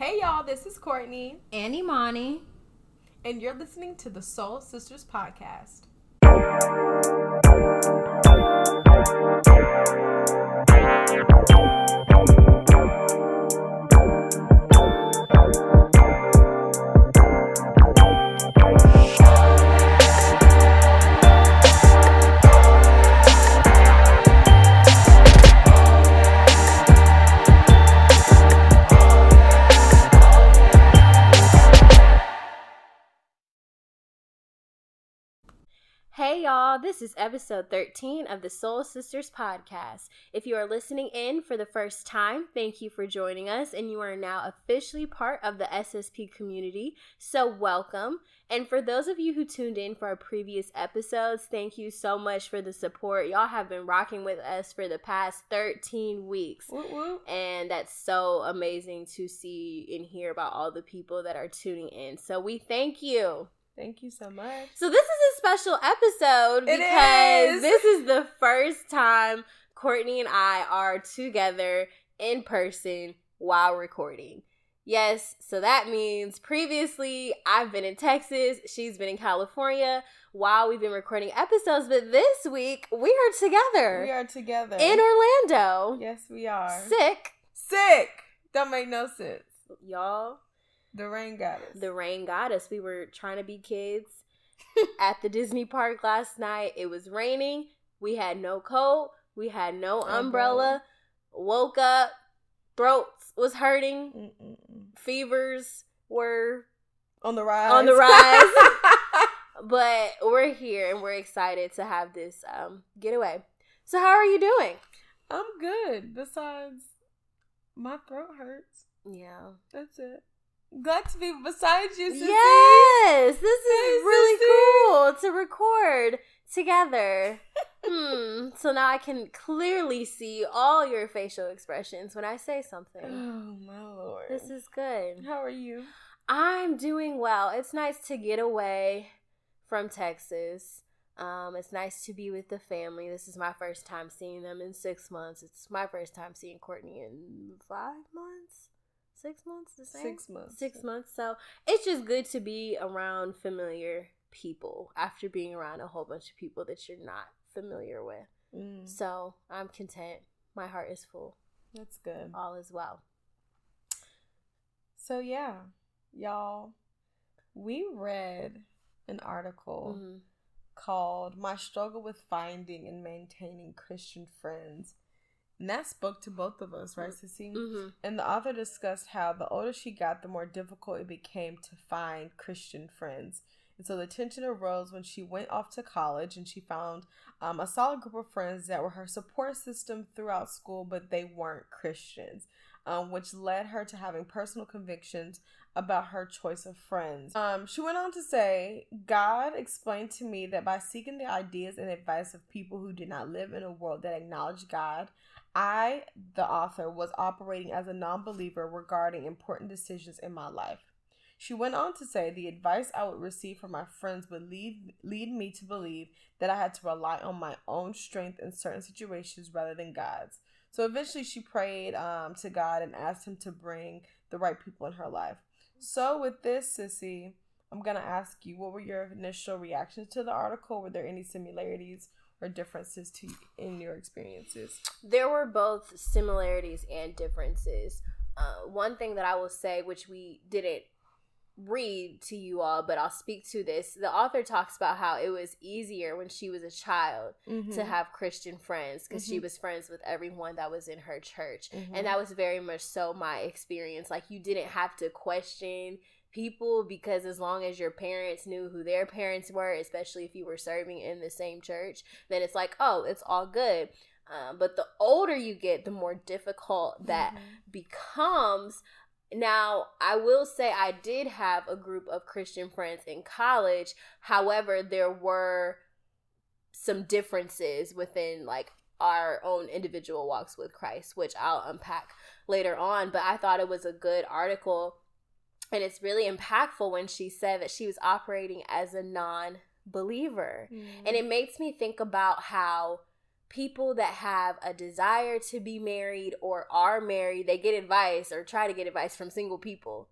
Hey y'all, this is Kourtney. And Imani. And you're listening to the Soul Sisters Podcast. This is episode 13 of the Soul Sisters podcast. If you are listening in for the first time, thank you for joining us, and you are now officially part of the SSP community, so welcome. And for those of you who tuned in for our previous episodes, thank you so much for the support. Y'all have been rocking with us for the past 13 weeks. And that's so amazing to see and hear about all the people that are tuning in. So we thank you. Thank you so much. So this is a special episode because is. this is the first time Kourtney and I are together in person while recording. Yes, so that means previously I've been in Texas, she's been in California while we've been recording episodes, but this week we are together We are together. in Orlando. Yes, we are. Sick, Sick. Don't make no sense. y'all. The rain got us. The rain got us. We were trying to be kids at the Disney park last night. It was raining. We had no coat. We had no umbrella. Umbrella. Woke up. Throats was hurting. Mm-mm-mm. Fevers were On the rise. on the rise. but we're here and we're excited to have this um, getaway. So, how are you doing? I'm good. Besides, my throat hurts. Yeah. That's it. Glad to be beside you, sissy. Yes, this is Hey, really sissy. cool to record together. hmm. So now I can clearly see all your facial expressions when I say something. Oh my lord. This is good. How are you? I'm doing well. It's nice to get away from Texas. Um, it's nice to be with the family. This is my first time seeing them in six months. It's my first time seeing Kourtney in five months, six months. The same Six months. six months. So it's just good to be around familiar people after being around a whole bunch of people that you're not familiar with. Mm, So I'm content. My heart is full. that's good. All is well. So yeah, y'all, we read an article Mhm. called "My Struggle with Finding and Maintaining Christian Friends," and that spoke to both of us, right, Sissy? Mhm. And the author discussed how the older she got, the more difficult it became to find Christian friends. And so the tension arose when she went off to college and she found um, a solid group of friends that were her support system throughout school, but they weren't Christians, um, which led her to having personal convictions about her choice of friends. Um, she went on to say, God explained to me that by seeking the ideas and advice of people who did not live in a world that acknowledged God, I, the author, was operating as a non believer regarding important decisions in my life. She went on to say the advice I would receive from my friends would lead, lead me to believe that I had to rely on my own strength in certain situations rather than God's. So eventually she prayed um, to God and asked Him to bring the right people in her life. So, with this, Sissy, I'm going to ask you what were your initial reactions to the article? Were there any similarities or differences to in your experiences? there were both similarities and differences. Uh, one thing that I will say, which we didn't read to you all, but I'll speak to this. The author talks about how it was easier when she was a child Mm-hmm. to have Christian friends because she Mhm. was friends with everyone that was in her church. Mhm. And that was very much so my experience. Like, you didn't have to question people because as long as your parents knew who their parents were, especially if you were serving in the same church, then it's like, oh, it's all good. Um, but the older you get, the more difficult that Mhm. becomes. Now, I will say I did have a group of Christian friends in college. However, there were some differences within like our own individual walks with Christ, which I'll unpack later on. But I thought it was a good article. And it's really impactful when she said that she was operating as a non believer. Mm-hmm. And it makes me think about how people that have a desire to be married or are married, they get advice or try to get advice from single people.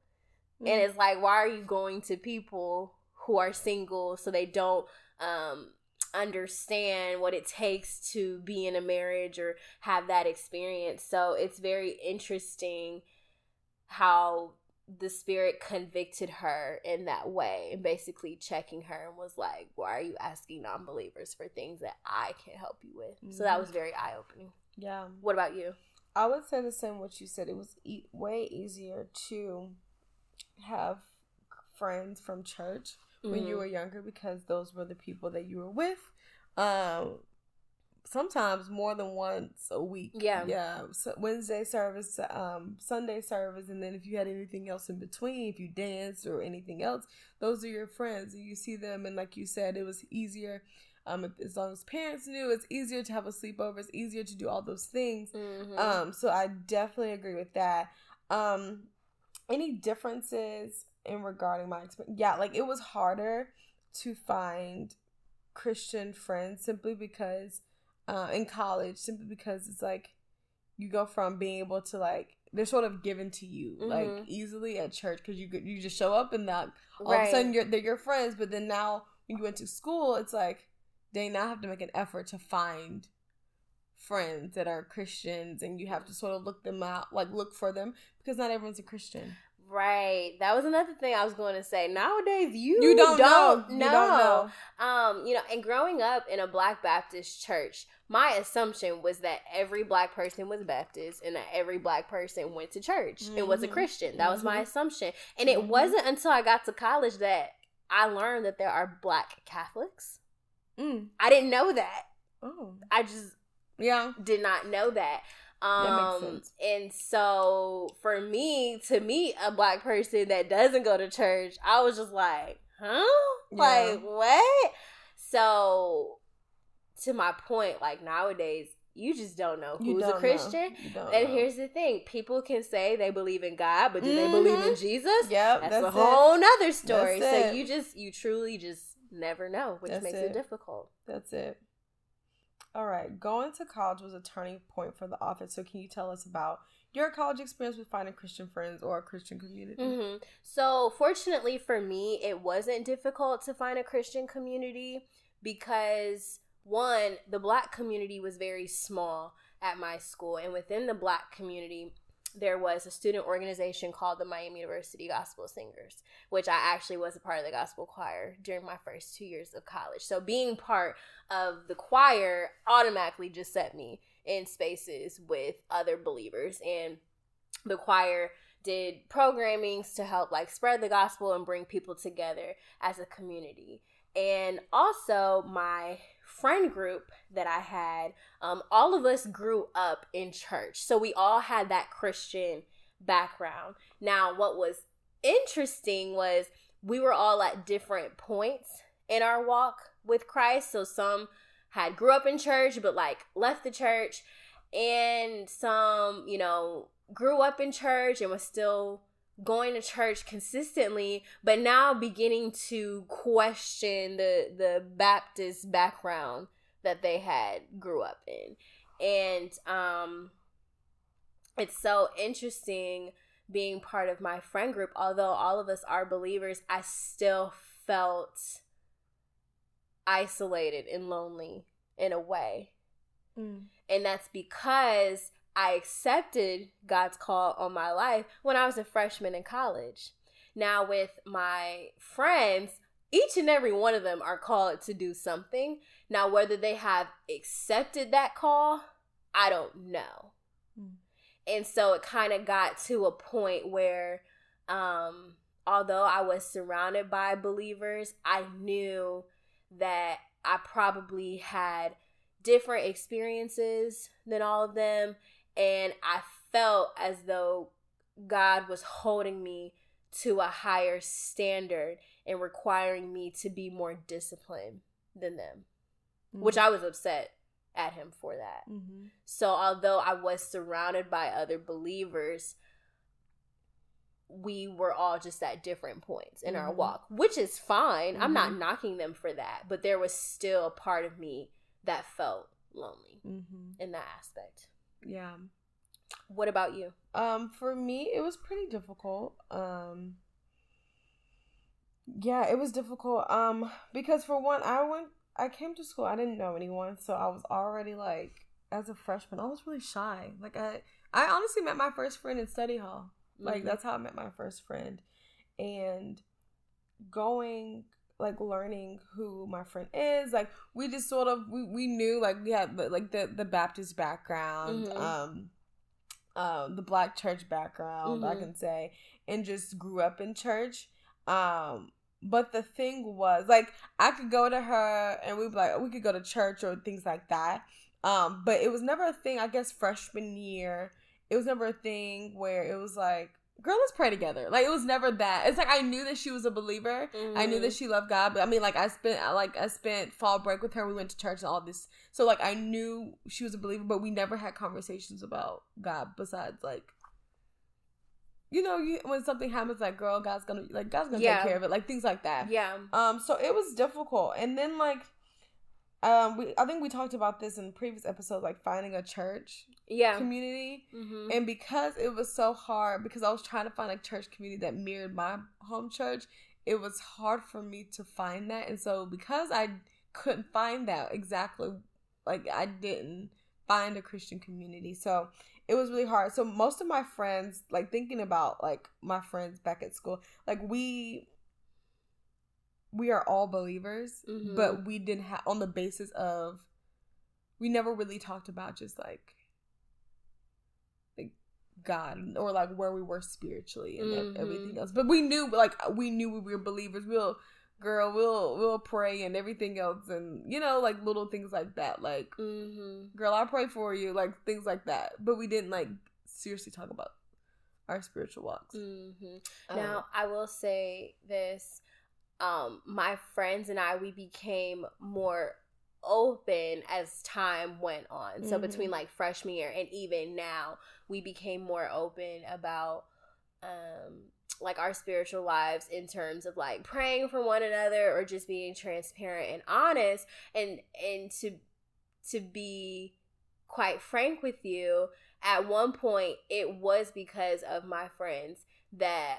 Mm-hmm. And it's like, why are you going to people who are single so they don't um, understand what it takes to be in a marriage or have that experience? So it's very interesting how the spirit convicted her in that way and basically checking her and was like, Why are you asking non believers for things that I can help you with? Mm-hmm. So that mm-hmm. was very eye opening. Yeah. What about you? I would say the same what you said. It was e- way easier to have friends from church mm-hmm. when you mm-hmm. were younger because those were the people that you were with. Um, sometimes more than once a week. Yeah. Yeah. So Wednesday service, um, Sunday service, and then if you had anything else in between, if you danced or anything else, those are your friends. And you see them, and like you said, it was easier. Um, as long as parents knew, it's easier to have a sleepover. It's easier to do all those things. Mm-hmm. Um, so I definitely agree with that. Um, any differences in regarding my experience? Yeah, like it was harder to find Christian friends simply because uh, in college simply because it's like you go from being able to like they're sort of given to you mm-hmm. like easily at church because you you just show up and that all right. of a sudden you're they're your friends but then now when you went to school it's like they now have to make an effort to find friends that are Christians and you have to sort of look them out like look for them because not everyone's a Christian. Right. That was another thing I was going to say. Nowadays, you, you don't, don't know. know. You don't know. Um, you know, and growing up in a Black Baptist church, my assumption was that every black person was Baptist and that every black person went to church mm-hmm. and was a mm-hmm. Christian. That mm-hmm. was my mm-hmm. assumption. And it mm-hmm. wasn't until I got to college that I learned that there are black Catholics. Mm. I didn't know that. Oh. I just yeah did not know that. Um, that makes sense. And so for me to meet a black person that doesn't go to church, I was just like, huh? Yeah. Like what? So to my point, like nowadays, you just don't know who's don't a Christian. And know. here's the thing: people can say they believe in God, but do mm-hmm. they believe in Jesus? Yep, that's, that's a whole it. nother story. so you just you truly just never know, which that's makes it. it difficult. That's it. All right, going to college was a turning point for the office. So can you tell us about your college experience with finding Christian friends or a Christian community? Mm-hmm. So fortunately for me, it wasn't difficult to find a Christian community because one, the black community was very small at my school, and within the black community, there was a student organization called the Miami University Gospel Singers, which I actually was a part of the gospel choir during my first two years of college. So being part of the choir automatically just set me in spaces with other believers. And the choir did programmings to help like spread the gospel and bring people together as a community. And also my friend group that I had, um, all of us grew up in church. So we all had that Christian background. Now, what was interesting was we were all at different points in our walk with Christ. So some had grew up in church but like left the church and some, you know, grew up in church and was still going to church consistently but now beginning to question the the baptist background that they had grew up in and um it's so interesting being part of my friend group although all of us are believers i still felt isolated and lonely in a way mm. and that's because I accepted God's call on my life when I was a freshman in college. Now, with my friends, each and every one of them are called to do something. Now, whether they have accepted that call, I don't know. Mm. And so it kind of got to a point where, um, although I was surrounded by believers, I knew that I probably had different experiences than all of them and I felt as though God was holding me to a higher standard and requiring me to be more disciplined than them, mm-hmm. which I was upset at him for that. Mm-hmm. So, although I was surrounded by other believers, we were all just at different points in mm-hmm. our walk, which is fine. I'm not mm-hmm. knocking them for that, but there was still a part of me that felt lonely mm-hmm. in that aspect. Yeah. What about you? Um, for me, it was pretty difficult. Um, yeah, it was difficult. Um, because for one, I went, I came to school, I didn't know anyone, so I was already like, as a freshman, I was really shy. Like I, I honestly met my first friend in study hall. Like mm-hmm. that's how I met my first friend, and going like learning who my friend is like we just sort of we, we knew like we had like the the baptist background mm-hmm. um um the black church background mm-hmm. i can say and just grew up in church um but the thing was like i could go to her and we'd be like we could go to church or things like that um but it was never a thing i guess freshman year it was never a thing where it was like girl, let's pray together. Like it was never that. It's like I knew that she was a believer. Mm-hmm. I knew that mm-hmm. she loved God. But I mean, like I spent like I spent fall break with her. We went to church and all this. So like I knew she was a believer, but we never had conversations about God besides like. You know, you, when something happens, like girl, God's gonna like God's gonna yeah. take care of it, like things like that. Yeah. Um. So it was difficult, and then like um we i think we talked about this in previous episodes like finding a church yeah. community. Mm-hmm. and because it was so hard because i was trying to find a church community that mirrored my home church it was hard for me to find that. And so because i couldn't find that exactly like i didn't find a christian community. So it was really hard. So most of my friends like thinking about like my friends back at school like we we are all believers, mm-hmm. but we didn't have on the basis of we never really talked about just like like God or like where we were spiritually and mm-hmm. everything else. But we knew like we knew we were believers. We'll girl, we'll we'll pray and everything else and you know like little things like that. Like mm-hmm. girl, I pray for you, like things like that. But we didn't like seriously talk about our spiritual walks. Mm-hmm. Now, um, I will say this um my friends and I we became more open as time went on. So mm-hmm. between like freshman year and even now, we became more open about um like our spiritual lives in terms of like praying for one another or just being transparent and honest and and to to be quite frank with you at one point it was because of my friends that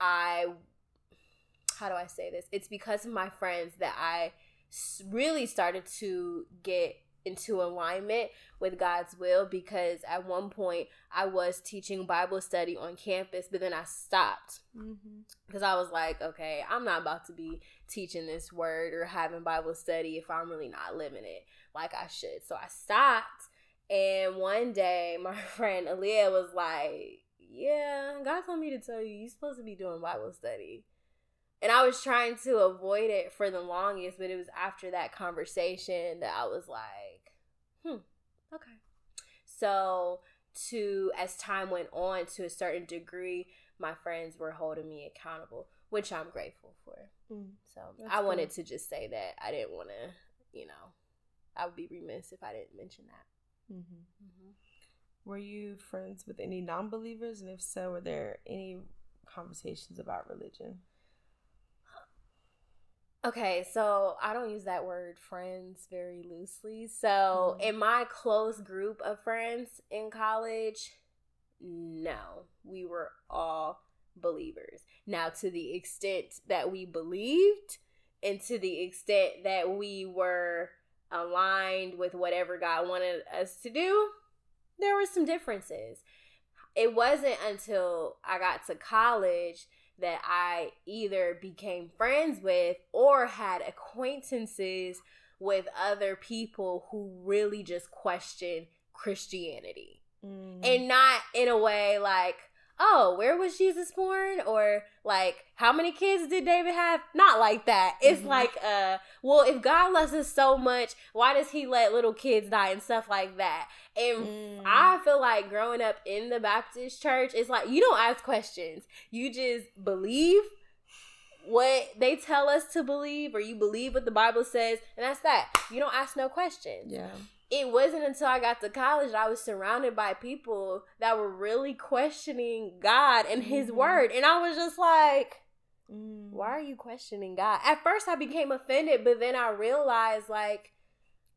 I how do I say this? It's because of my friends that I really started to get into alignment with God's will because at one point I was teaching Bible study on campus, but then I stopped because mm-hmm. I was like, okay, I'm not about to be teaching this word or having Bible study if I'm really not living it like I should. So I stopped, and one day my friend Aaliyah was like, yeah, God told me to tell you you're supposed to be doing Bible study. And I was trying to avoid it for the longest, but it was after that conversation that I was like, hmm, okay. So, to as time went on, to a certain degree, my friends were holding me accountable, which I'm grateful for. Mm, so, I wanted to just say that. I didn't want to, you know, I would be remiss if I didn't mention that. Mm-hmm. Mm-hmm. Were you friends with any non believers? And if so, were there any conversations about religion? Okay, so I don't use that word friends very loosely. So, mm-hmm. in my close group of friends in college, no, we were all believers. Now, to the extent that we believed, and to the extent that we were aligned with whatever God wanted us to do, there were some differences. It wasn't until I got to college that I either became friends with or had acquaintances with other people who really just question Christianity. Mm. And not in a way like, oh, where was Jesus born? Or like, how many kids did David have? Not like that. It's mm-hmm. like, uh, well, if God loves us so much, why does he let little kids die and stuff like that? And mm. I feel like growing up in the Baptist church, it's like you don't ask questions. You just believe what they tell us to believe, or you believe what the Bible says, and that's that. You don't ask no questions. Yeah it wasn't until I got to college that I was surrounded by people that were really questioning God and His mm-hmm. Word. And I was just like, mm. why are you questioning God? At first, I became offended, but then I realized, like,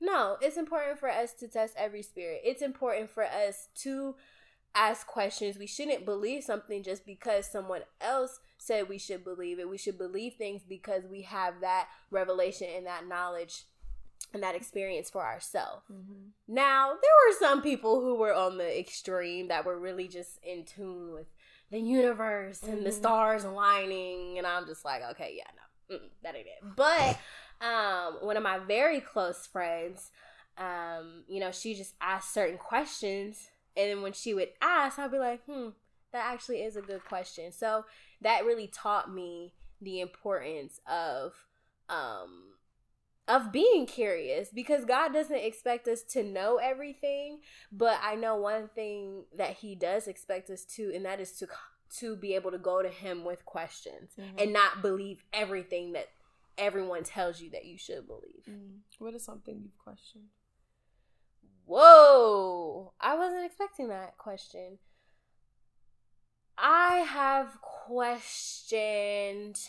No, it's important for us to test every spirit. It's important for us to ask questions. We shouldn't believe something just because someone else said we should believe it. We should believe things because we have that revelation and that knowledge and that experience for ourselves. Mm-hmm. Now, there were some people who were on the extreme that were really just in tune with the universe mm-hmm. and the mm-hmm. stars aligning, and I'm just like, okay, yeah, no, that ain't it. But um, one of my very close friends, um, you know, she just asked certain questions, and then when she would ask, I'd be like, hmm, that actually is a good question. So that really taught me the importance of um of being curious because God doesn't expect us to know everything, but I know one thing that he does expect us to and that is to to be able to go to him with questions mm-hmm. and not believe everything that everyone tells you that you should believe. Mm. What is something you've questioned? Whoa, I wasn't expecting that question. I have questioned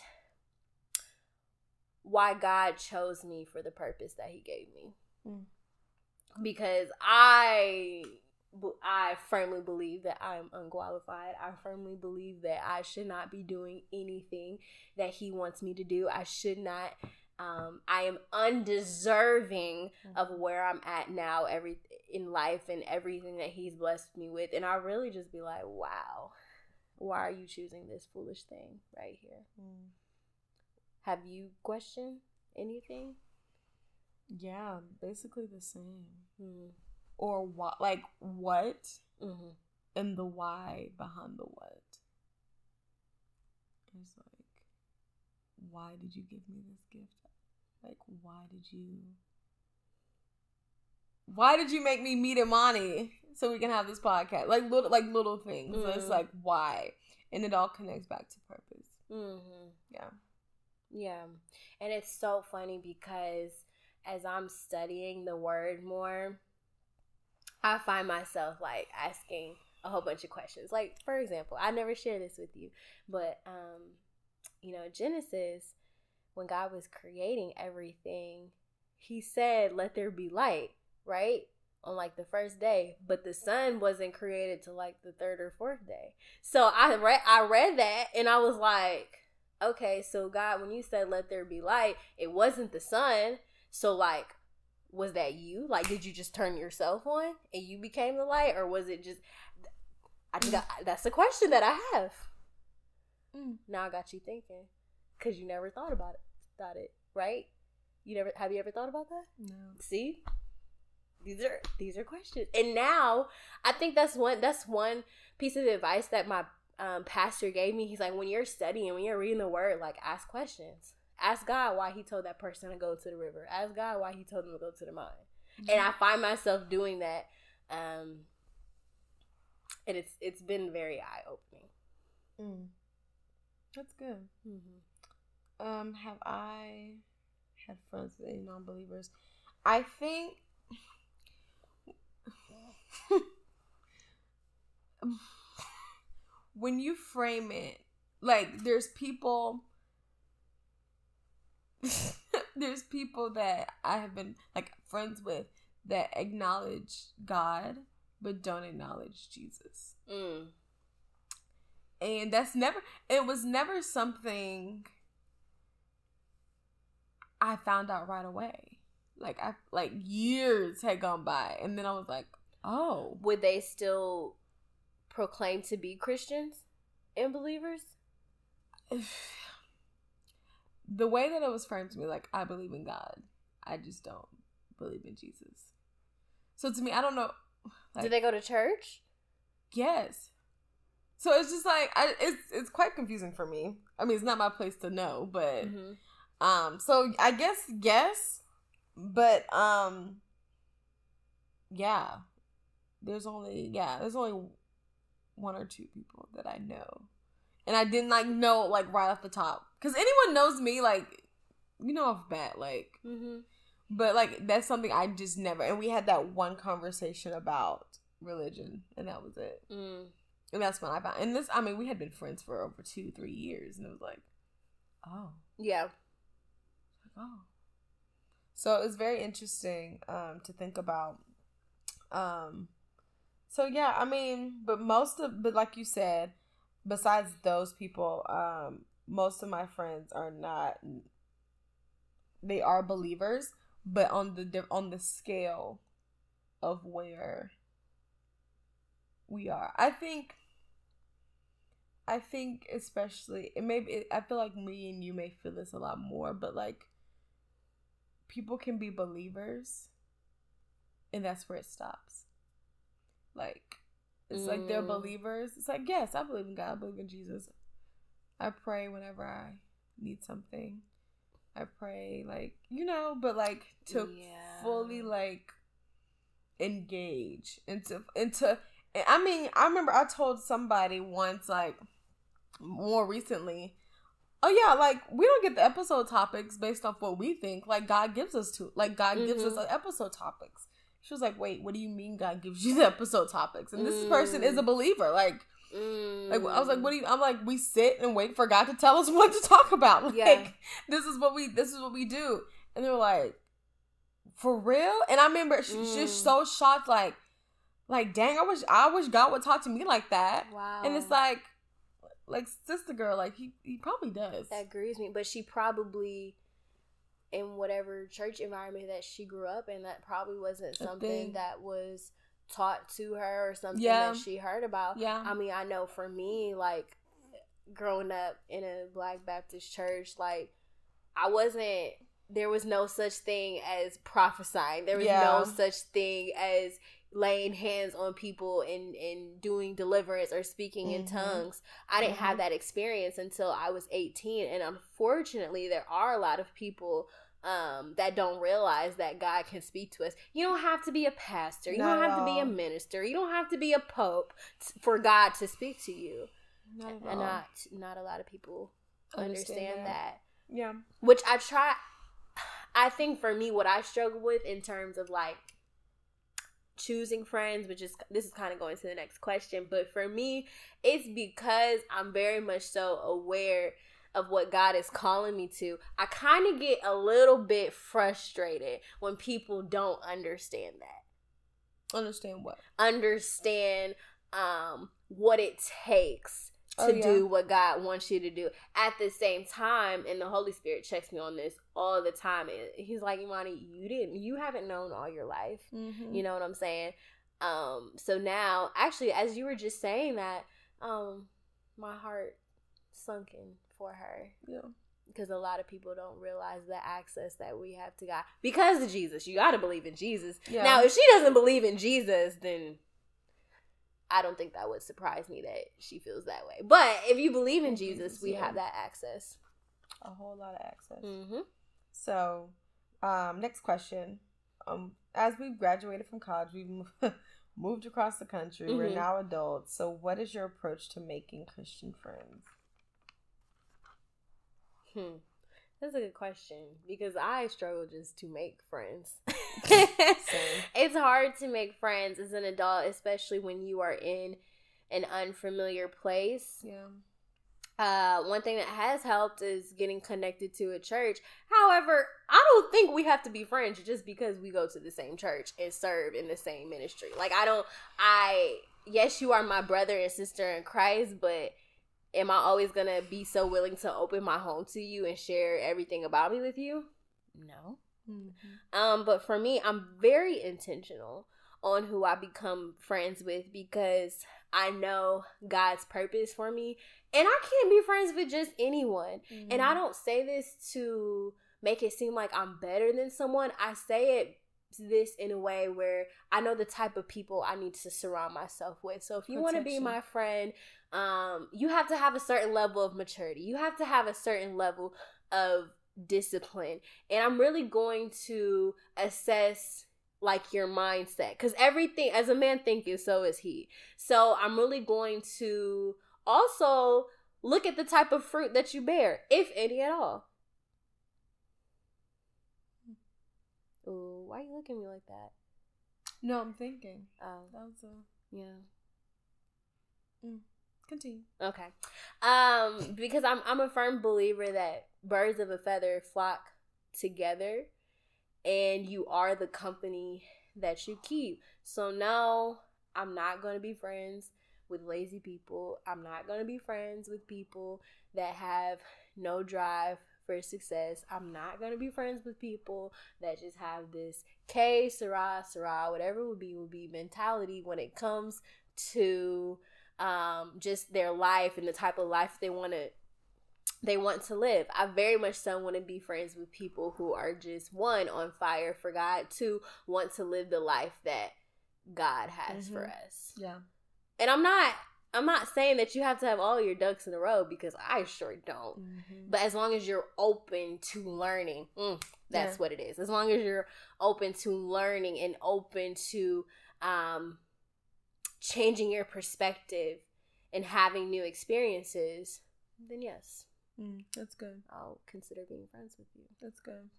why God chose me for the purpose that He gave me. Mm. Because I I firmly believe that I'm unqualified. I firmly believe that I should not be doing anything that he wants me to do. I should not um, I am undeserving mm-hmm. of where I'm at now every in life and everything that he's blessed me with and I really just be like, "Wow. Why are you choosing this foolish thing right here?" Mm. Have you questioned anything? Yeah, basically the same. Mm or what like what mm-hmm. and the why behind the what it's like why did you give me this gift like why did you why did you make me meet Imani so we can have this podcast like little like little things mm-hmm. it's like why and it all connects back to purpose mm-hmm. yeah yeah and it's so funny because as i'm studying the word more I find myself like asking a whole bunch of questions. Like, for example, I never share this with you, but um, you know, Genesis, when God was creating everything, he said, Let there be light, right? On like the first day, but the sun wasn't created to like the third or fourth day. So I read I read that and I was like, okay, so God, when you said let there be light, it wasn't the sun. So like was that you? Like, did you just turn yourself on and you became the light, or was it just? I just got, that's the question that I have. Mm. Now I got you thinking, because you never thought about it. Thought it right? You never have you ever thought about that? No. See, these are these are questions, and now I think that's one that's one piece of advice that my um, pastor gave me. He's like, when you're studying, when you're reading the word, like ask questions Ask God why He told that person to go to the river. Ask God why He told them to go to the mine. Mm-hmm. And I find myself doing that, um, and it's it's been very eye opening. Mm. That's good. Mm-hmm. Um, have I had friends with any non-believers? I think. when you frame it like there's people there's people that I have been like friends with that acknowledge God but don't acknowledge Jesus. Mm. And that's never it was never something I found out right away. Like I like years had gone by and then I was like, "Oh, would they still proclaim to be Christians and believers?" the way that it was framed to me, like I believe in God, I just don't believe in Jesus. So to me, I don't know. Like, Do they go to church? Yes. So it's just like I, it's it's quite confusing for me. I mean, it's not my place to know, but mm-hmm. um, so I guess yes, but um, yeah, there's only yeah, there's only one or two people that I know and I didn't like know like right off the top because anyone knows me like you know off bat like mm-hmm. but like that's something I just never and we had that one conversation about religion and that was it mm. and that's when I found and this I mean we had been friends for over two three years and it was like oh yeah like, oh So it's very interesting um, to think about. Um, so yeah, I mean, but most of, but like you said, besides those people, um, most of my friends are not. They are believers, but on the on the scale of where we are, I think. I think especially it may be, I feel like me and you may feel this a lot more, but like people can be believers and that's where it stops. Like it's mm. like they're mm. believers. It's like, yes, I believe in God, I believe in Jesus. I pray whenever I need something. I pray like, you know, but like to yeah. fully like engage into into I mean, I remember I told somebody once like more recently oh yeah, like we don't get the episode topics based off what we think. Like God gives us to, like God mm-hmm. gives us mm-hmm. episode topics. She was like, "Wait, what do you mean God gives you the episode topics?" And this mm. person is a believer. Like, mm. like I was like, "What do you?" I'm like, "We sit and wait for God to tell us what to talk about. Like, yeah. this is what we, this is what we do." And they're like, "For real?" And I remember mm. she's just so shocked, like, like, dang, I wish, I wish God would talk to me like that. Wow. And it's like, like sister girl, like he he probably does. That agrees me, but she probably in whatever church environment that she grew up in, that probably wasn't something that was taught to her or something yeah. that she heard about. Yeah. I mean, I know for me, like growing up in a Black Baptist church, like I wasn't there was no such thing as prophesying. There was yeah. no such thing as laying hands on people and and doing deliverance or speaking mm-hmm. in tongues. I didn't mm-hmm. have that experience until I was 18 and unfortunately there are a lot of people um, that don't realize that God can speak to us. You don't have to be a pastor. You not don't have to be a minister. You don't have to be a pope t- for God to speak to you. Not and not not a lot of people understand, understand that. that. Yeah. Which I try I think for me what I struggle with in terms of like choosing friends, which is this is kind of going to the next question, but for me, it's because I'm very much so aware of what God is calling me to. I kind of get a little bit frustrated when people don't understand that. Understand what? Understand um what it takes to oh, yeah. do what God wants you to do. At the same time, and the Holy Spirit checks me on this all the time. He's like, Imani, you didn't, you haven't known all your life. Mm-hmm. You know what I'm saying? Um, so now, actually, as you were just saying that, um, my heart sunken for her. Yeah. Because a lot of people don't realize the access that we have to God because of Jesus. You got to believe in Jesus. Yeah. Now, if she doesn't believe in Jesus, then I don't think that would surprise me that she feels that way. But if you believe in Jesus, we yeah. have that access. A whole lot of access. Mm-hmm. So, um, next question. Um, as we've graduated from college, we've moved across the country. Mm-hmm. We're now adults. So, what is your approach to making Christian friends? Hmm. That's a good question because I struggle just to make friends. it's hard to make friends as an adult, especially when you are in an unfamiliar place. Yeah. Uh, one thing that has helped is getting connected to a church. However, I don't think we have to be friends just because we go to the same church and serve in the same ministry. Like, I don't, I, yes, you are my brother and sister in Christ, but am I always gonna be so willing to open my home to you and share everything about me with you? No. Mm-hmm. Um, but for me, I'm very intentional on who I become friends with because I know God's purpose for me, and I can't be friends with just anyone. Mm-hmm. And I mm-hmm. don't say this to make it seem like I'm better than someone. I say it this in a way where I know the type of people I need to surround myself with. So if you want to be my friend, um, you have to have a certain level of maturity. You have to have a certain level of discipline. And I'm really going to assess like your mindset because everything as a man thinketh so is he so i'm really going to also look at the type of fruit that you bear if any at all Ooh, why are you looking at me like that no i'm thinking oh that was a yeah mm. Continue. Okay. Um, because I'm I'm a firm believer that birds of a feather flock together. and you are the company that you keep. So no, I'm not going to be friends with lazy people. I'm not going to be friends with people that have no drive for success. I'm not going to be friends with people that just have this K, Sarah, Sarah, whatever it would be, would be mentality when it comes to um, just their life and the type of life they want to they want to live. I very much so want to be friends with people who are just one on fire for God, two want to live the life that God has mm-hmm. for us. Yeah. And I'm not I'm not saying that you have to have all your ducks in a row because I sure don't. Mm-hmm. But as long as you're open to learning, mm, that's yeah. what it is. As long as you're open to learning and open to um, changing your perspective and having new experiences, then yes. Mm, that's good. I'll consider being friends with you. That's good.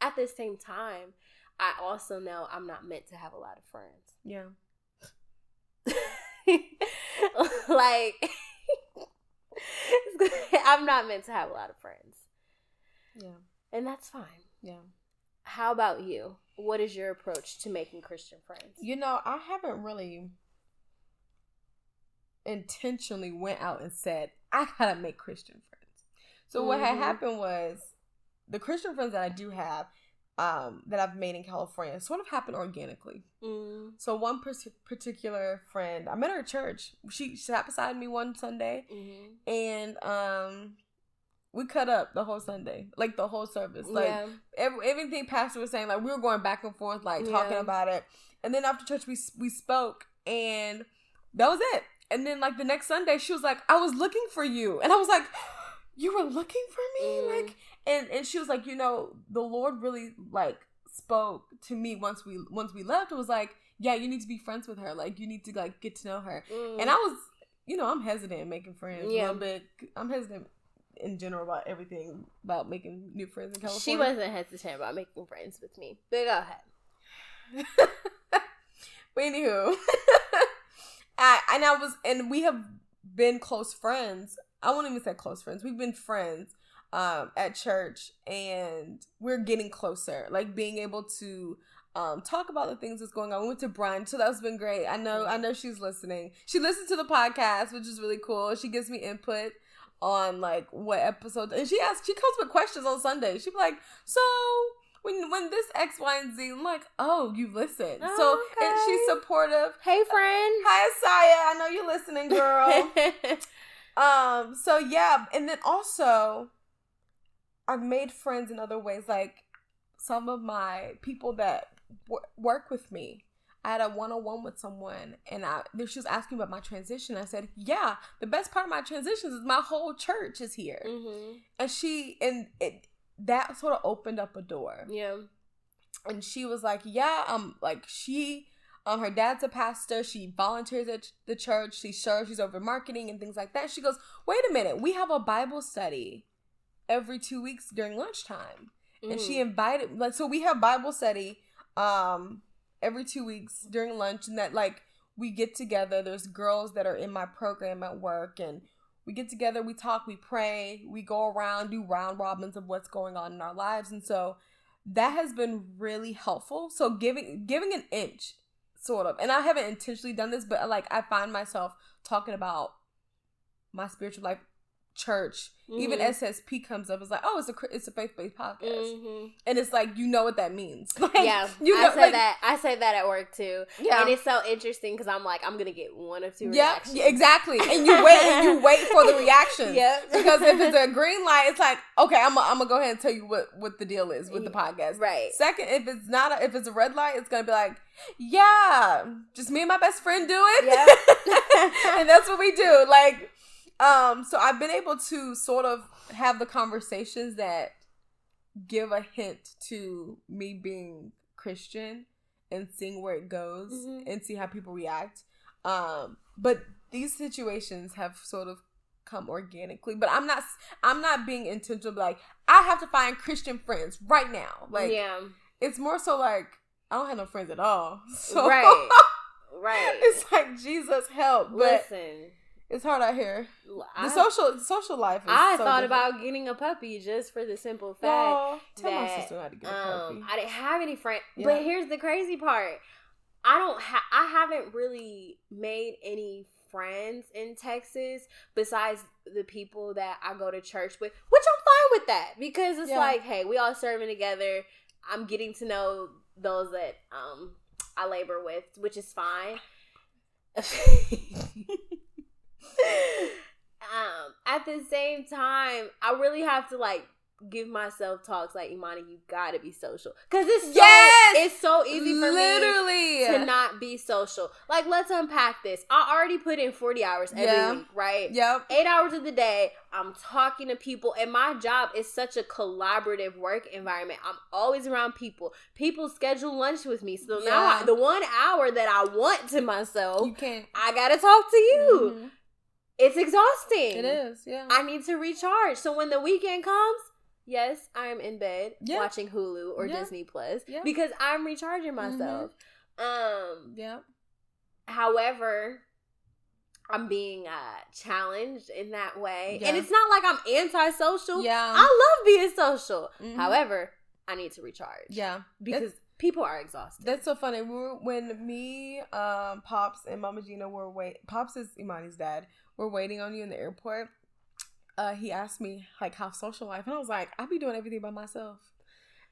At the same time, I also know I'm not meant to have a lot of friends. Yeah. like, I'm not meant to have a lot of friends. Yeah. And that's fine. Yeah. How about you? What is your approach to making Christian friends? You know, I haven't really intentionally went out and said, I gotta make Christian friends. So mm-hmm. what had mm-hmm. happened was the Christian friends that I do have, um, that I've made in California sort of happened organically. Mm. So one particular friend, I met her at church. She sat beside me one Sunday, mm-hmm. and um, we cut up the whole Sunday, like the whole service, like yeah. every, everything Pastor was saying. Like we were going back and forth, like yeah. talking about it. And then after church, we we spoke, and that was it. And then like the next Sunday, she was like, "I was looking for you," and I was like you were looking for me? Mm. like and and she was like you know the lord really like spoke to me once we once we left. It was like yeah you need to be friends with her. Like you need to like get to know her. Mm. and i was you know i'm hesitant making friends yeah. a little bit. I'm hesitant in general about everything about making new friends in california. she wasn't hesitant about making friends with me. But go ahead. But anywho I, and i was and we have been close friends I won't even say close friends. We've been friends um, at church, and we're getting closer. Like being able to um, talk about the things that's going on. We went to brunch, so that's been great. I know, I know she's listening. She listens to the podcast, which is really cool. She gives me input on like what episode, and she asks, she comes with questions on Sunday. She'd be like, "So when when this X, Y, and Z, I'm like, oh, you listen. Oh, so okay. and she's supportive. Hey, friend. Hi, Asaya. I know you're listening, girl. Um, so yeah, and then also I've made friends in other ways, like some of my people that w- work with me. I had a one on one with someone, and I she was asking about my transition. I said, "Yeah, the best part of my transitions is my whole church is here," mm-hmm. and she and it that sort of opened up a door. Yeah, and she was like, "Yeah, um, like she um, her dad's a pastor. She volunteers at the church. She serves. She's over marketing and things like that. She goes, wait a minute. We have a Bible study every two weeks during lunchtime, mm. and she mm. invited like so we have Bible study um every two weeks during lunch, and that like we get together. There's girls that are in my program at work, and we get together. We talk. We pray. We go around, do round robins of what's going on in our lives, and so that has been really helpful. So giving giving an inch sort of. And I haven't intentionally done this, but like I find myself talking about my spiritual life church, mm-hmm. even SSP comes up. It's like, oh, it's a it's a faith based podcast, mm-hmm. and it's like you know what that means. Like, yeah, you know, I say like, that. I say that at work too. Yeah, and it's so interesting because I'm like, I'm gonna get one of two yeah, reactions. exactly. And you wait, and you wait for the reaction. Yeah, because if it's a green light, it's like, okay, I'm gonna I'm go ahead and tell you what what the deal is with the podcast. Right. Second, if it's not a, if it's a red light, it's gonna be like, yeah, just me and my best friend do it. Yeah, and that's what we do. Like um, so I've been able to sort of have the conversations that give a hint to me being Christian and seeing where it goes mm-hmm. and see how people react. Um, but these situations have sort of come organically. But I'm not I'm not being intentional like I have to find Christian friends right now. Like yeah. it's more so like I don't have no friends at all. So Right. Right. It's like Jesus help. But Listen It's hard out here. I, The social social life. Is I so thought different. about getting a puppy just for the simple fact Well, tell my sister how to get a um, puppy. I didn't have any friends. Yeah. But here's the crazy part: I don't. Ha- I haven't really made any friends in Texas besides the people that I go to church with, which I'm fine with that because it's Yeah. like, hey, we all serving together. I'm getting to know those that um I labor with, which is fine. um, at the same time, I really have to like give myself talks like Imani, you gotta be social because it's so, Yes! it's so easy for me Literally. to not be social. Like, let's unpack this. I already put in forty hours every Yeah. week, right? Yep. Eight hours of the day, I'm talking to people, and my job is such a collaborative work environment. I'm always around people. People schedule lunch with me, so now I, the one hour that I want to myself, You can't. I gotta talk to you. Mhm. It's exhausting. It is. Yeah. I need to recharge. So when the weekend comes, yes, I am in bed Yeah. watching Hulu or Yeah. Disney Plus Yeah. because I'm recharging myself. Um, yeah. however, I'm being uh challenged in that way. And it's not like I'm antisocial. Yeah. I love being social. Mhm. However, I need to recharge. Yeah. Because people are exhausted. That's so funny. We were, when me, um, Pops, and Mama Gina were wait. Pops is Imani's dad. We're waiting on you in the airport. Uh, he asked me like how social life, and I was like, I be doing everything by myself.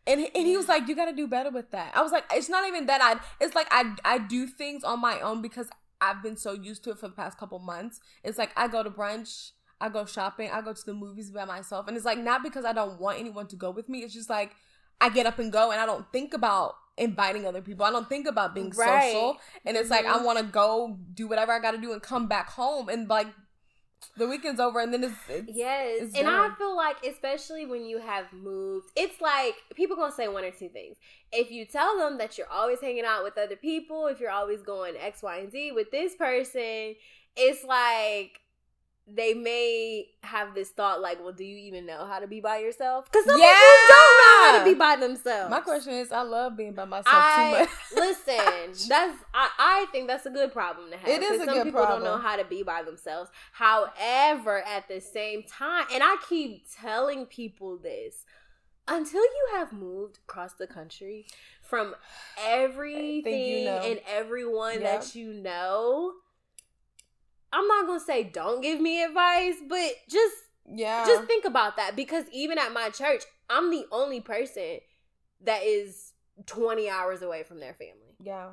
And he, and he was like, you got to do better with that. I was like, it's not even that I. It's like I I do things on my own because I've been so used to it for the past couple months. It's like I go to brunch. I go shopping. I go to the movies by myself. And it's like not because I don't want anyone to go with me. It's just like I get up and go and I don't think about inviting other people. I don't think about being Right. social. And it's like I Mhm. want to go do whatever I got to do and come back home and like the weekend's over and then it's, it's Yes, it's and I feel like especially when you have moved, it's like people gonna say one or two things. If you tell them that you're always hanging out with other people, if you're always going X, Y, and Z with this person, it's like they may have this thought like, well, do you even know how to be by yourself? Because some people don't know how to be by themselves. My question is I love being by myself I too much. listen. That's I, I think that's a good problem to have. It is a some good people don't know how to be by themselves. However, at the same time, and I keep telling people this. Until you have moved across the country from everything know. and everyone Yep. that you know, I'm not gonna say don't give me advice, but just yeah. just think about that because even at my church, I'm the only person that is 20 hours away from their family. yeah.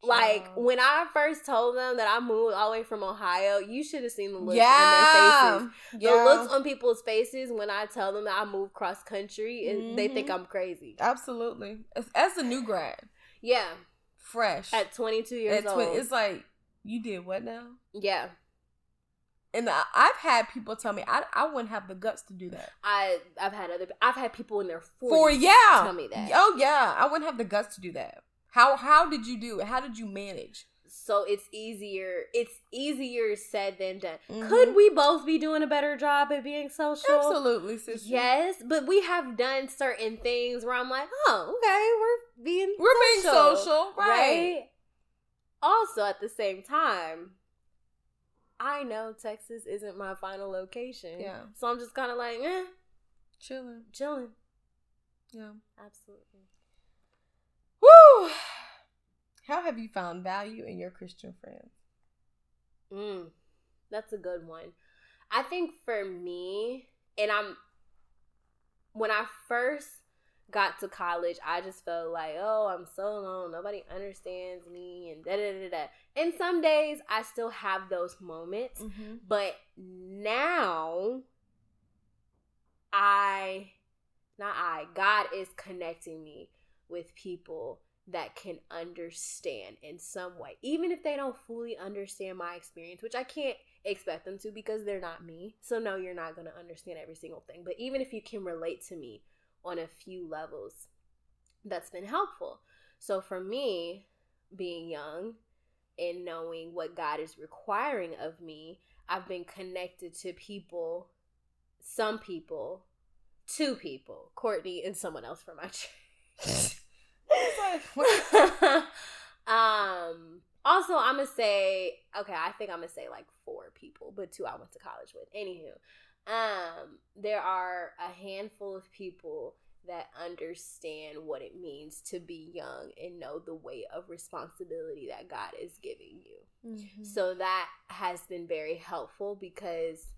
Like Child. when I first told them that I moved all the way from Ohio, you should have seen the looks yeah. on their faces. Yeah. The looks on people's faces when I tell them that I moved cross country, is they think Mhm. I'm crazy. Absolutely. As, as a new grad, Yeah, fresh. at 22 years At twen- old. it's like you did what now? yeah, And I, I've had people tell me I, I wouldn't have the guts to do that. I I've had other I've had people in their 40s For yeah, tell me that. Oh yeah, I wouldn't have the guts to do that. How how did you do it? How did you manage? so it's easier it's easier said than done Mhm. could we both be doing a better job at being social Absolutely, sister. yes but we have done certain things where i'm like oh okay we're being we're being social, right? right also at the same time i know texas isn't my final location Yeah. so i'm just kind of like eh, Chilling, chilling yeah. absolutely Woo! How have you found value in your Christian friends? Mm, that's a good one. I think for me, and I'm when I first got to college, I just felt like, oh, I'm so alone. Nobody understands me, and da da da da. And some days I still have those moments, Mm-hmm. but now I, not I, God is connecting me with people that can understand in some way, even if they don't fully understand my experience, which I can't expect them to because they're not me. So, no, you're not going to understand every single thing. But even if you can relate to me on a few levels, that's been helpful. So, for me, being young and knowing what God is requiring of me, I've been connected to people, some people, two people, Kourtney and someone else from my church. Um Also, I'm gonna say okay. I think I'm gonna say like four people, but two I went to college with. Anywho, um, there are a handful of people that understand what it means to be young and know the weight of responsibility that God is giving you. Mm-hmm. So that has been very helpful because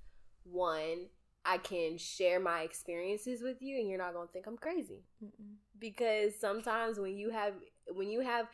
one, I can share my experiences with you and you're not going to think I'm crazy. Mm-mm. Because sometimes when you have when you have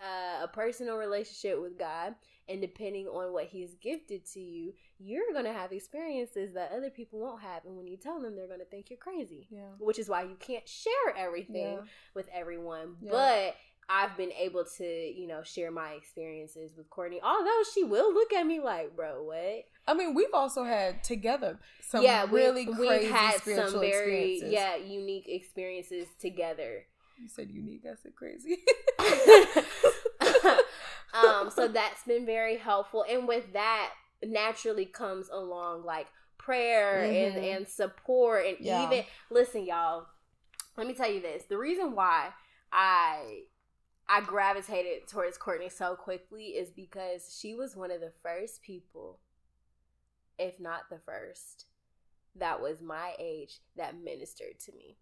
uh, a personal relationship with God and depending on what he's gifted to you, you're going to have experiences that other people won't have. And when you tell them, they're going to think you're crazy. Yeah. Which is why you can't share everything yeah. with everyone. Yeah. But I've been able to, you know, share my experiences with Kourtney. Although she will look at me like, bro, what? I mean, we've also had together some yeah, really we, crazy we've had some very yeah unique experiences together. You said unique. I said crazy. um, so that's been very helpful, and with that naturally comes along like prayer mm-hmm. and and support, and yeah. even listen, y'all. Let me tell you this: the reason why I I gravitated towards Kourtney so quickly is because she was one of the first people, if not the first, that was my age that ministered to me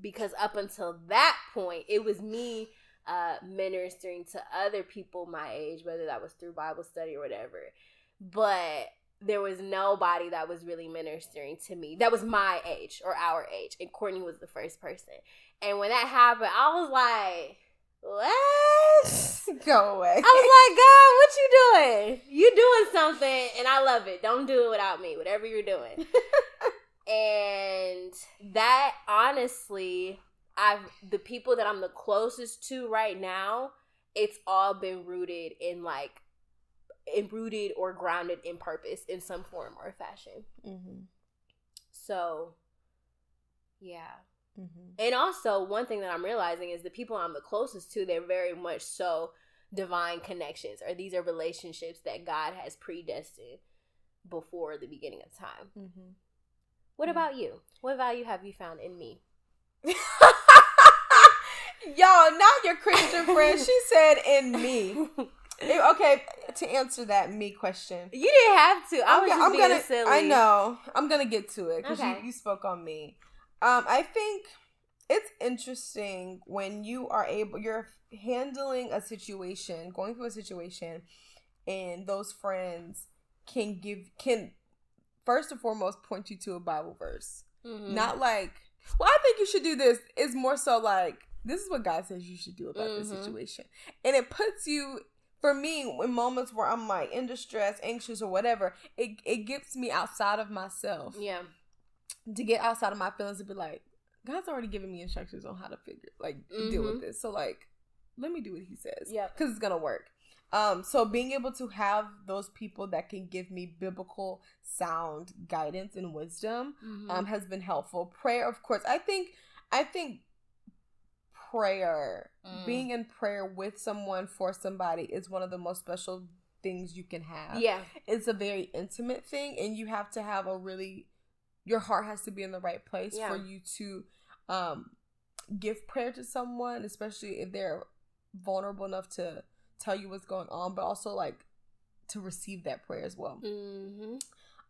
because up until that point, it was me uh, ministering to other people my age, whether that was through Bible study or whatever. But there was nobody that was really ministering to me that was my age or our age. And Kourtney was the first person. And when that happened, I was like, what? Go away. I was like, God, what you doing? You doing something, and I love it. Don't do it without me. Whatever you're doing. and that honestly i've the people that i'm the closest to right now it's all been rooted in like in rooted or grounded in purpose in some form or fashion mm-hmm. so yeah mm-hmm. and also one thing that i'm realizing is the people i'm the closest to they're very much so divine connections or these are relationships that god has predestined before the beginning of time mm-hmm. What mm. about you? What value have you found in me? Y'all, not your Christian friend. She said in me. okay, to answer that me question. You didn't have to. I was I'm being gonna, silly. I know. I'm gonna get to it because okay. you, you spoke on me. Um, I think it's interesting when you are able you're handling a situation, going through a situation, and those friends can give can first and foremost point you to a Bible verse. Mm-hmm. Not like, well, I think you should do this. It's more so like, this is what God says you should do about mm-hmm. this situation. And it puts you, for me, in moments where I'm like in distress, anxious, or whatever, it, it gets me outside of myself. Yeah. To get outside of my feelings and be like, God's already given me instructions on how to figure, like, mm-hmm. deal with mm-hmm. this. So, like, let me do what He says. Yeah. Because it's going to work. Um, so being able to have those people that can give me biblical sound guidance and wisdom mm-hmm. um, has been helpful. Prayer, of course. I think I think prayer, mm. being in prayer with someone for somebody is one of the most special things you can have. Yeah. It's a very intimate thing and you have to have a really your heart has to be in the right place yeah. for you to um give prayer to someone, especially if they're vulnerable enough to tell you what's going on, but also like to receive that prayer as well. Mm-hmm.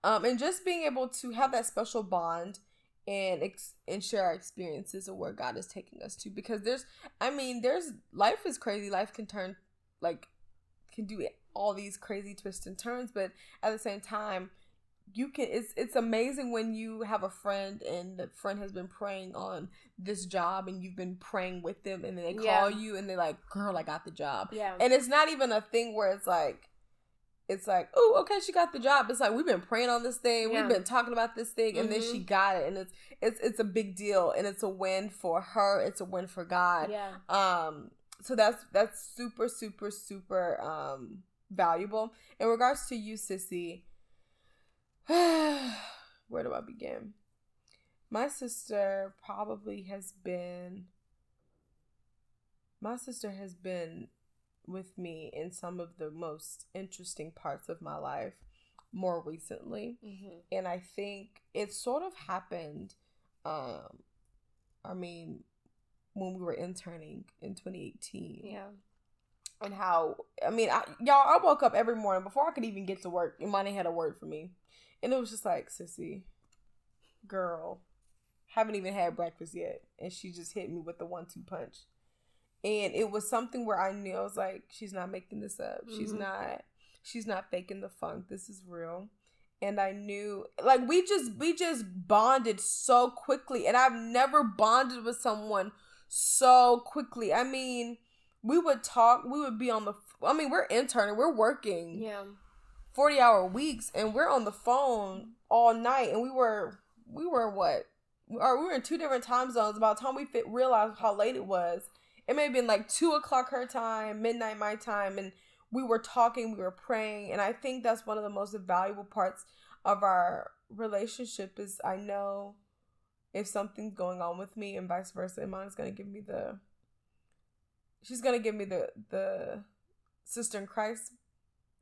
Um, and just being able to have that special bond and ex- and share our experiences of where God is taking us to because there's I mean there's life is crazy life can turn like can do all these crazy twists and turns but at the same time you can it's it's amazing when you have a friend and the friend has been praying on this job and you've been praying with them and then they call yeah. you and they're like girl i got the job yeah and it's not even a thing where it's like it's like oh okay she got the job it's like we've been praying on this thing yeah. we've been talking about this thing and mm-hmm. then she mm-hmm. got it and it's it's it's a big deal and it's a win for her it's a win for god yeah um so that's that's super super super um valuable in regards to you sissy where do I begin? My sister probably has been my sister has been with me in some of the most interesting parts of my life more recently. Mm-hmm. And I think it sort of happened um I mean when we were interning in 2018. Yeah. and how I mean, I, y'all, I woke up every morning before I could even get to work. Imani had a word for me, and it was just like, "Sissy, girl, haven't even had breakfast yet," and she just hit me with the one-two punch, and it was something where I knew I was like, "She's not making this up. She's Mhm. not. She's not faking the funk. This is real." And I knew, like, we just we just bonded so quickly, and I've never bonded with someone so quickly. I mean we would talk we would be on the i mean we're interning we're working Yeah. 40 hour weeks and we're on the phone all night and we were we were what? Or we were in two different time zones. By the time we fit realized how late it was it may have been like two o'clock her time midnight my time and we were talking we were praying and i think that's one of the most valuable parts of our relationship is i know if something's going on with me and vice versa Imani's gonna give me the she's gonna give me the the sister in Christ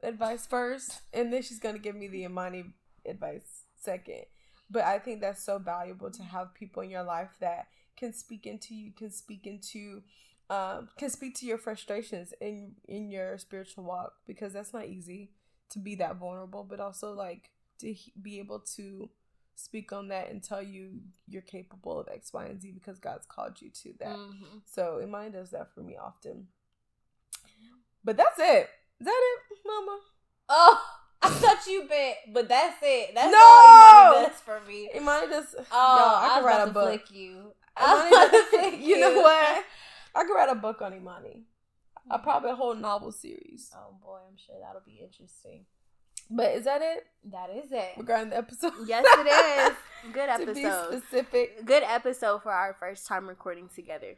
advice first, and then she's gonna give me the Imani advice second. But I think that's so valuable to have people in your life that can speak into you, can speak into, um, can speak to your frustrations in in your spiritual walk because that's not easy to be that vulnerable, but also like to he- be able to speak on that and tell you you're capable of X, Y, and Z because God's called you to that. Mhm. So Imani does that for me often. But that's it. Is that it, Mama? Oh, I thought you bet, but that's it. That's No! all Imani does for me. Imani does. Oh, I I, could write a book. flick you. Imani does. flick You know what? I could write a book on Imani. I mm. probably a whole novel series. Oh boy, I'm sure that'll be interesting. But is that it That is it. regarding the episode? Yes, it is. Good episode. to be specific. Good episode for our first time recording together.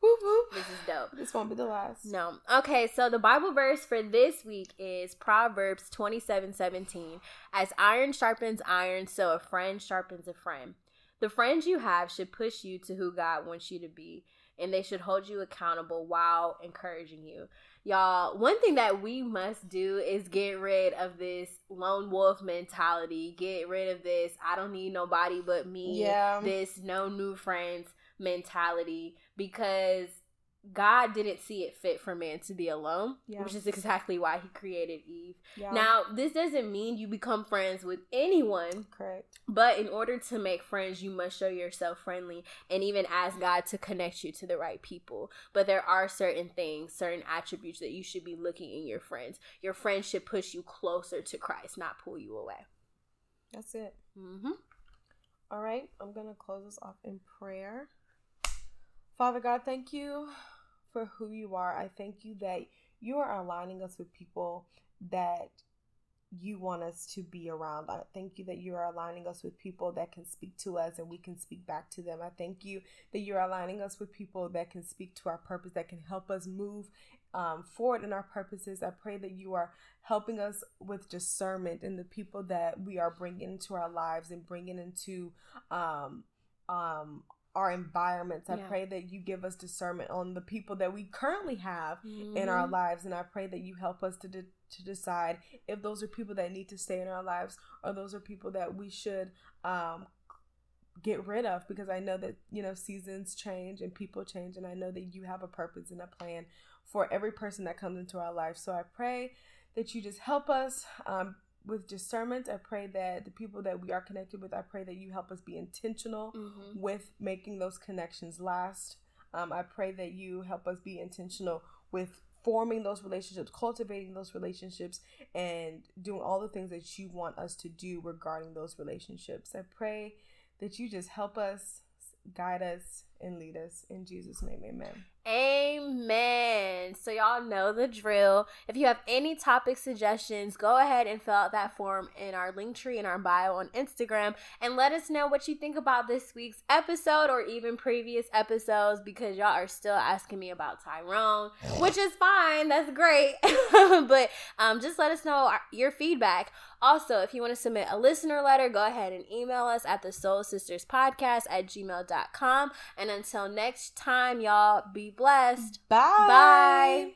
Whoop, whoop. This is dope. This won't be the last. No. Okay, so the Bible verse for this week is Proverbs 27 17. As iron sharpens iron, so a friend sharpens a friend. The friends you have should push you to who God wants you to be, and they should hold you accountable while encouraging you. Y'all, one thing that we must do is get rid of this lone wolf mentality. Get rid of this, I don't need nobody but me Yeah. this no new friends mentality because God didn't see it fit for man to be alone, Yeah. which is exactly why he created Eve. Yeah. Now, this doesn't mean you become friends with anyone, correct. but in order to make friends, you must show yourself friendly and even ask God to connect you to the right people. But there are certain things, certain attributes that you should be looking in your friends. Your friends should push you closer to Christ, not pull you away. That's it. Mm-hmm. All right, I'm going to close this off in prayer. Father God, thank you for who you are. I thank you that you are aligning us with people that you want us to be around. I thank you that you are aligning us with people that can speak to us and we can speak back to them. I thank you that you're aligning us with people that can speak to our purpose, that can help us move um, forward in our purposes. I pray that you are helping us with discernment in the people that we are bringing into our lives and bringing into um, um, our environments. I Yeah. pray that you give us discernment on the people that we currently have in our Mm-hmm. lives and i pray that you help us to de- to decide if those are people that need to stay in our lives or those are people that we should um get rid of because i know that you know seasons change and people change and i know that you have a purpose and a plan for every person that comes into our life so i pray that you just help us um with discernment i pray that the people that we are connected with i pray that you help us be intentional Mm-hmm. with making those connections last. Um, I pray that you help us be intentional with forming those relationships, cultivating those relationships, and doing all the things that you want us to do regarding those relationships. I pray that you just help us, guide us, and lead us. In Jesus' name, amen. Amen. So y'all know the drill. If you have any topic suggestions, go ahead and fill out that form in our Linktree in our bio on Instagram and let us know what you think about this week's episode or even previous episodes because y'all are still asking me about Tyrone, which is fine. That's great. but um, just let us know our- your feedback. Also, if you want to submit a listener letter, go ahead and email us at the Soul Sisters Podcast at gmail.com. And until next time, y'all be blessed. Bye. Bye.